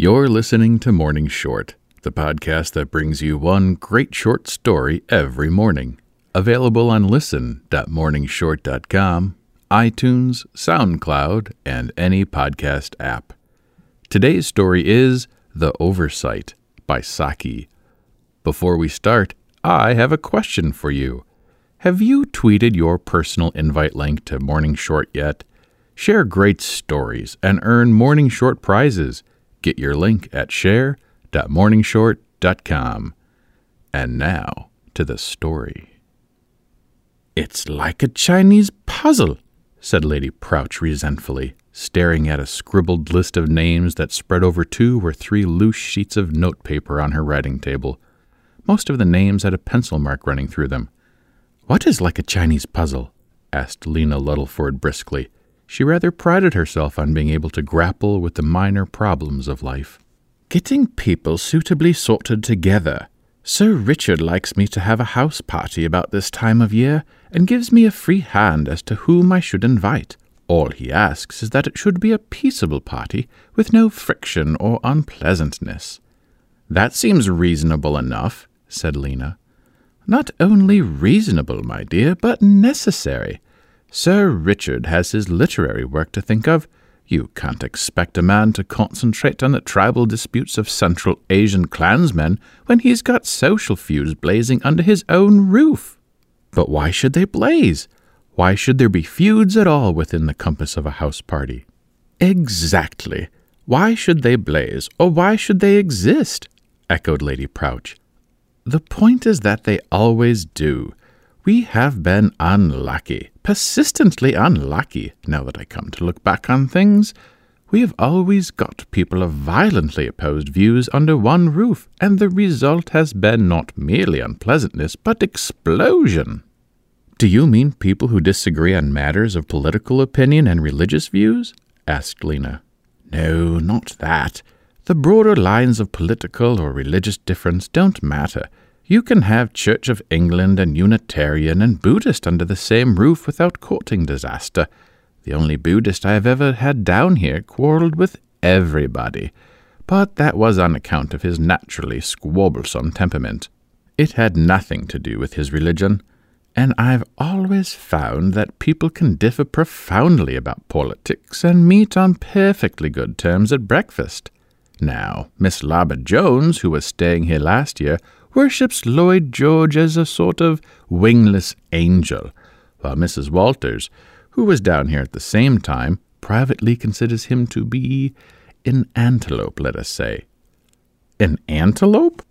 You're listening to Morning Short, the podcast that brings you one great short story every morning. Available on listen.morningshort.com, iTunes, SoundCloud, and any podcast app. Today's story is The Oversight by Saki. Before we start, I have a question for you. Have you tweeted your personal invite link to Morning Short yet? Share great stories and earn Morning Short prizes. Get your link at share.morningshort.com. And now to the story. It's like a Chinese puzzle, said Lady Prowche resentfully, staring at a scribbled list of names that spread over two or three loose sheets of notepaper on her writing table. Most of the names had a pencil mark running through them. What is like a Chinese puzzle? asked Lena Luddleford briskly. She rather prided herself on being able to grapple with the minor problems of life. Getting people suitably sorted together. Sir Richard likes me to have a house party about this time of year, and gives me a free hand as to whom I should invite. All he asks is that it should be a peaceable party, with no friction or unpleasantness. That seems reasonable enough, said Lena. Not only reasonable, my dear, but necessary. Sir Richard has his literary work to think of. You can't expect a man to concentrate on the tribal disputes of Central Asian clansmen when he's got social feuds blazing under his own roof. But why should they blaze? Why should there be feuds at all within the compass of a house party? Exactly. Why should they blaze, or why should they exist? echoed Lady Prowche. The point is that they always do. We have been unlucky, persistently unlucky, now that I come to look back on things. We have always got people of violently opposed views under one roof, and the result has been not merely unpleasantness, but explosion. Do you mean people who disagree on matters of political opinion and religious views? asked Lena. No, not that. The broader lines of political or religious difference don't matter. You can have Church of England and Unitarian and Buddhist under the same roof without courting disaster. The only Buddhist I have ever had down here quarrelled with everybody, but that was on account of his naturally squabblesome temperament. It had nothing to do with his religion, and I've always found that people can differ profoundly about politics and meet on perfectly good terms at breakfast. Now, Miss Larbor Jones, who was staying here last year, worships Lloyd George as a sort of wingless angel, while Mrs. Walters, who was down here at the same time, privately considers him to be an antelope, let us say. An antelope?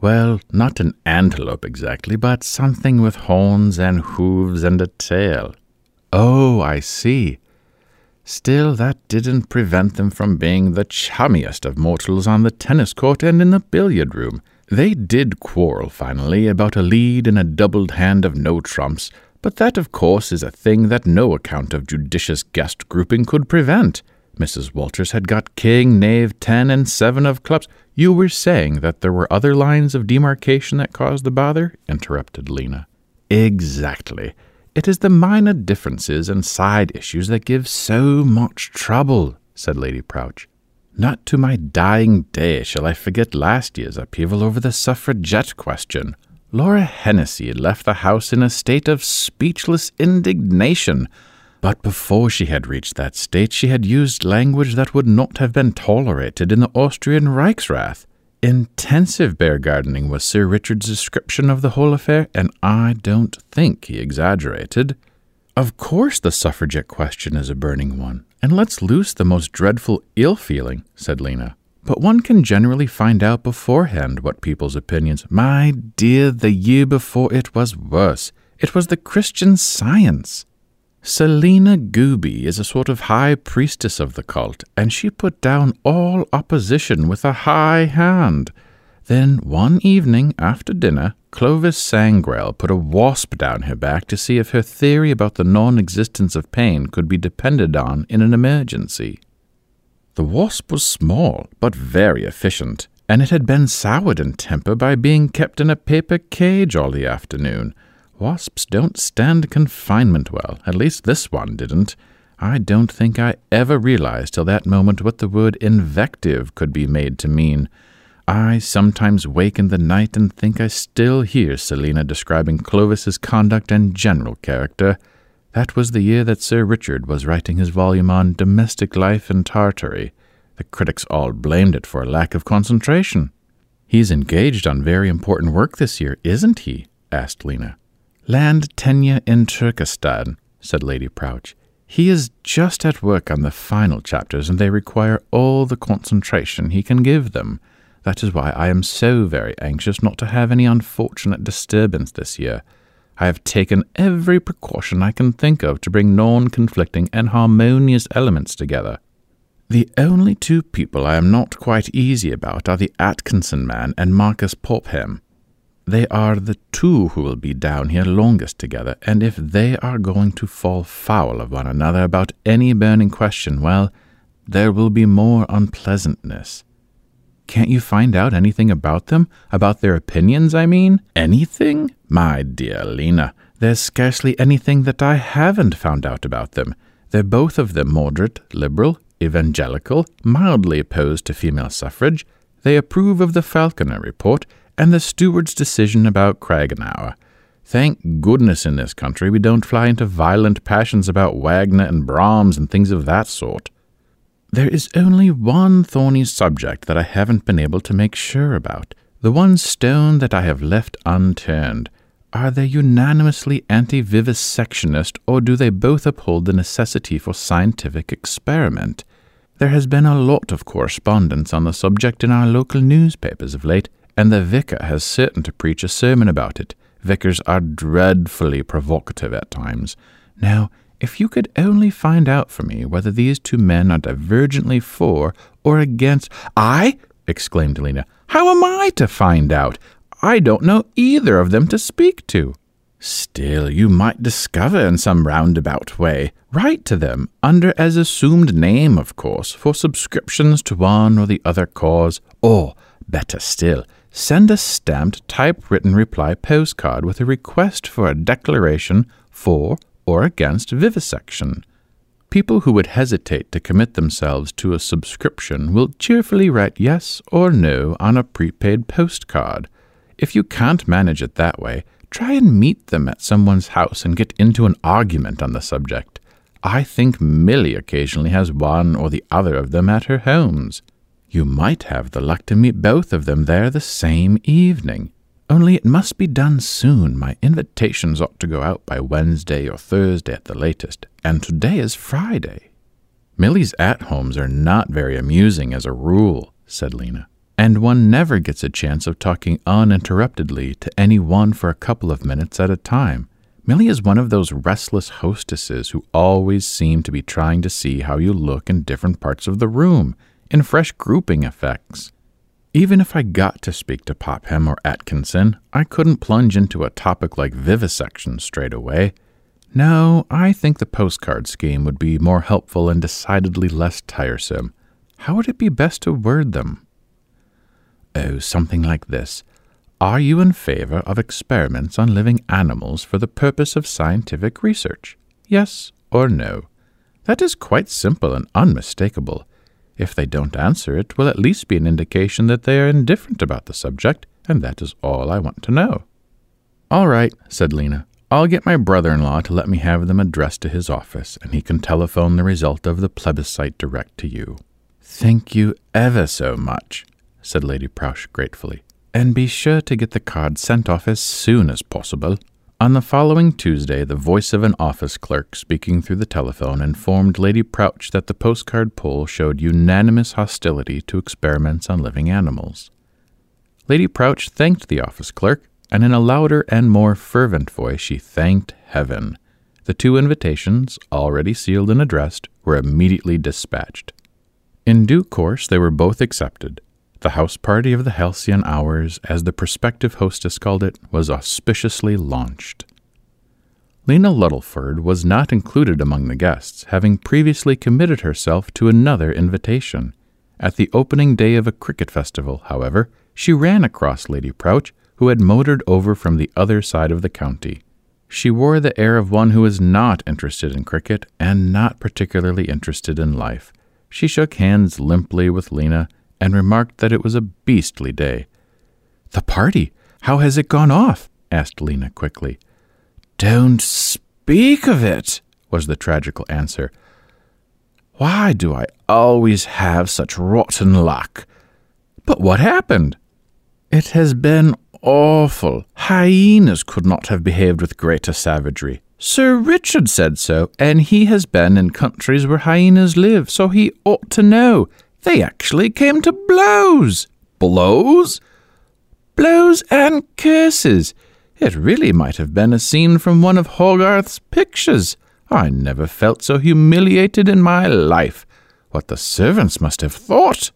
Well, not an antelope exactly, but something with horns and hooves and a tail. Oh, I see. Still, that didn't prevent them from being the chummiest of mortals on the tennis court and in the billiard room. They did quarrel finally about a lead in a doubled hand of no trumps, but that, of course, is a thing that no account of judicious guest grouping could prevent. Mrs. Walters had got king, knave, ten, and seven of clubs. You were saying that there were other lines of demarcation that caused the bother? interrupted Lena. Exactly. It is the minor differences and side issues that give so much trouble, said Lady Prowche. Not to my dying day shall I forget last year's upheaval over the suffragette question. Laura Henniseed left the house in a state of speechless indignation, but before she had reached that state she had used language that would not have been tolerated in the Austrian Reichsrath. Intensive bear gardening was Sir Richard's description of the whole affair, and I don't think he exaggerated. Of course, the suffragette question is a burning one and lets loose the most dreadful ill feeling, said Lena. But one can generally find out beforehand what people's opinions. My dear, the year before it was worse. It was the Christian Science. Selina Goobie is a sort of high priestess of the cult, and she put down all opposition with a high hand. Then, one evening after dinner, Clovis Sangrail put a wasp down her back to see if her theory about the non existence of pain could be depended on in an emergency. The wasp was small, but very efficient, and it had been soured in temper by being kept in a paper cage all the afternoon. Wasps don't stand confinement well, at least this one didn't. I don't think I ever realized till that moment what the word invective could be made to mean. I sometimes wake in the night and think I still hear Selina describing Clovis's conduct and general character. That was the year that Sir Richard was writing his volume on Domestic Life in Tartary. The critics all blamed it for lack of concentration. He's engaged on very important work this year, isn't he? asked Lena. Land tenure in Turkestan, said Lady Prowche. He is just at work on the final chapters, and they require all the concentration he can give them. That is why I am so very anxious not to have any unfortunate disturbance this year. I have taken every precaution I can think of to bring non conflicting and harmonious elements together. The only two people I am not quite easy about are the Atkinson man and Marcus Popham. They are the two who will be down here longest together, and if they are going to fall foul of one another about any burning question, well, there will be more unpleasantness. Can't you find out anything about them? About their opinions, I mean? Anything? My dear Lena, there's scarcely anything that I haven't found out about them. They're both of them moderate, liberal, evangelical, mildly opposed to female suffrage. They approve of the Falconer report and the steward's decision about Craganour. Thank goodness in this country we don't fly into violent passions about Wagner and Brahms and things of that sort. There is only one thorny subject that I haven't been able to make sure about, the one stone that I have left unturned. Are they unanimously anti vivisectionist, or do they both uphold the necessity for scientific experiment? There has been a lot of correspondence on the subject in our local newspapers of late, and the vicar has certain to preach a sermon about it. Vicars are dreadfully provocative at times. Now, if you could only find out for me whether these two men are divergently for or against. I? exclaimed Lena. How am I to find out? I don't know either of them to speak to. Still, you might discover in some roundabout way. Write to them, under as assumed name, of course, for subscriptions to one or the other cause, or, better still, send a stamped typewritten reply postcard with a request for a declaration for or against vivisection. People who would hesitate to commit themselves to a subscription will cheerfully write yes or no on a prepaid postcard. If you can't manage it that way, try and meet them at someone's house and get into an argument on the subject. I think Milly occasionally has one or the other of them at her homes. You might have the luck to meet both of them there the same evening. Only it must be done soon. My invitations ought to go out by Wednesday or Thursday at the latest, and today is Friday. Milly's at homes are not very amusing as a rule, said Lena, and one never gets a chance of talking uninterruptedly to any one for a couple of minutes at a time. Milly is one of those restless hostesses who always seem to be trying to see how you look in different parts of the room, in fresh grouping effects. Even if I got to speak to Popham or Atkinson, I couldn't plunge into a topic like vivisection straight away. No, I think the postcard scheme would be more helpful and decidedly less tiresome. How would it be best to word them? Oh, something like this. Are you in favor of experiments on living animals for the purpose of scientific research? Yes or no? That is quite simple and unmistakable. If they don't answer, it will at least be an indication that they are indifferent about the subject, and that is all I want to know. All right, said Lena. I'll get my brother in law to let me have them addressed to his office, and he can telephone the result of the plebiscite direct to you. Thank you ever so much, said Lady Prowche gratefully. And be sure to get the card sent off as soon as possible. On the following Tuesday, the voice of an office clerk speaking through the telephone informed Lady Prowche that the postcard poll showed unanimous hostility to experiments on living animals. Lady Prowche thanked the office clerk, and in a louder and more fervent voice she thanked heaven. The two invitations, already sealed and addressed, were immediately dispatched. In due course they were both accepted, the house party of the halcyon hours, as the prospective hostess called it, was auspiciously launched. Lena Luddleford was not included among the guests, having previously committed herself to another invitation. At the opening day of a cricket festival, however, she ran across Lady Prowche, who had motored over from the other side of the county. She wore the air of one who is not interested in cricket and not particularly interested in life. She shook hands limply with Lena and remarked that it was a beastly day. The party, how has it gone off? asked Lena quickly. Don't speak of it, was the tragical answer. Why do I always have such rotten luck? But what happened? It has been awful. Hyenas could not have behaved with greater savagery. Sir Richard said so, and he has been in countries where hyenas live, so he ought to know. They actually came to blows. Blows? Blows and curses. It really might have been a scene from one of Hogarth's pictures. I never felt so humiliated in my life. What the servants must have thought!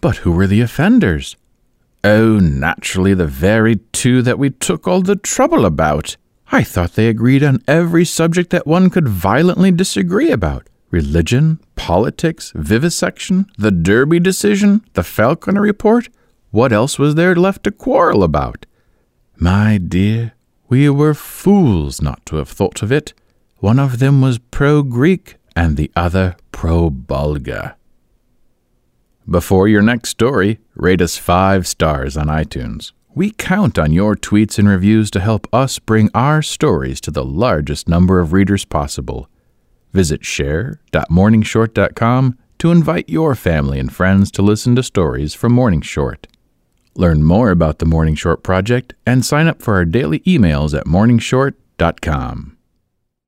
But who were the offenders? Oh, naturally, the very two that we took all the trouble about. I thought they agreed on every subject that one could violently disagree about religion, politics, vivisection, the Derby decision, the Falconer report. What else was there left to quarrel about? My dear, we were fools not to have thought of it. One of them was pro Greek and the other pro Bulgar. Before your next story, rate us five stars on iTunes. We count on your tweets and reviews to help us bring our stories to the largest number of readers possible. Visit share.morningshort.com to invite your family and friends to listen to stories from Morning Short. Learn more about the Morning Short Project and sign up for our daily emails at morningshort.com.